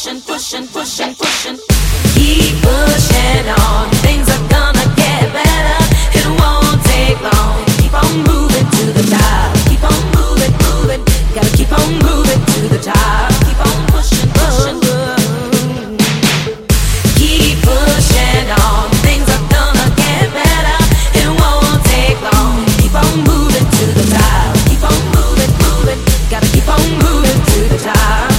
pushing, pushing, pushing, pushing. to the top.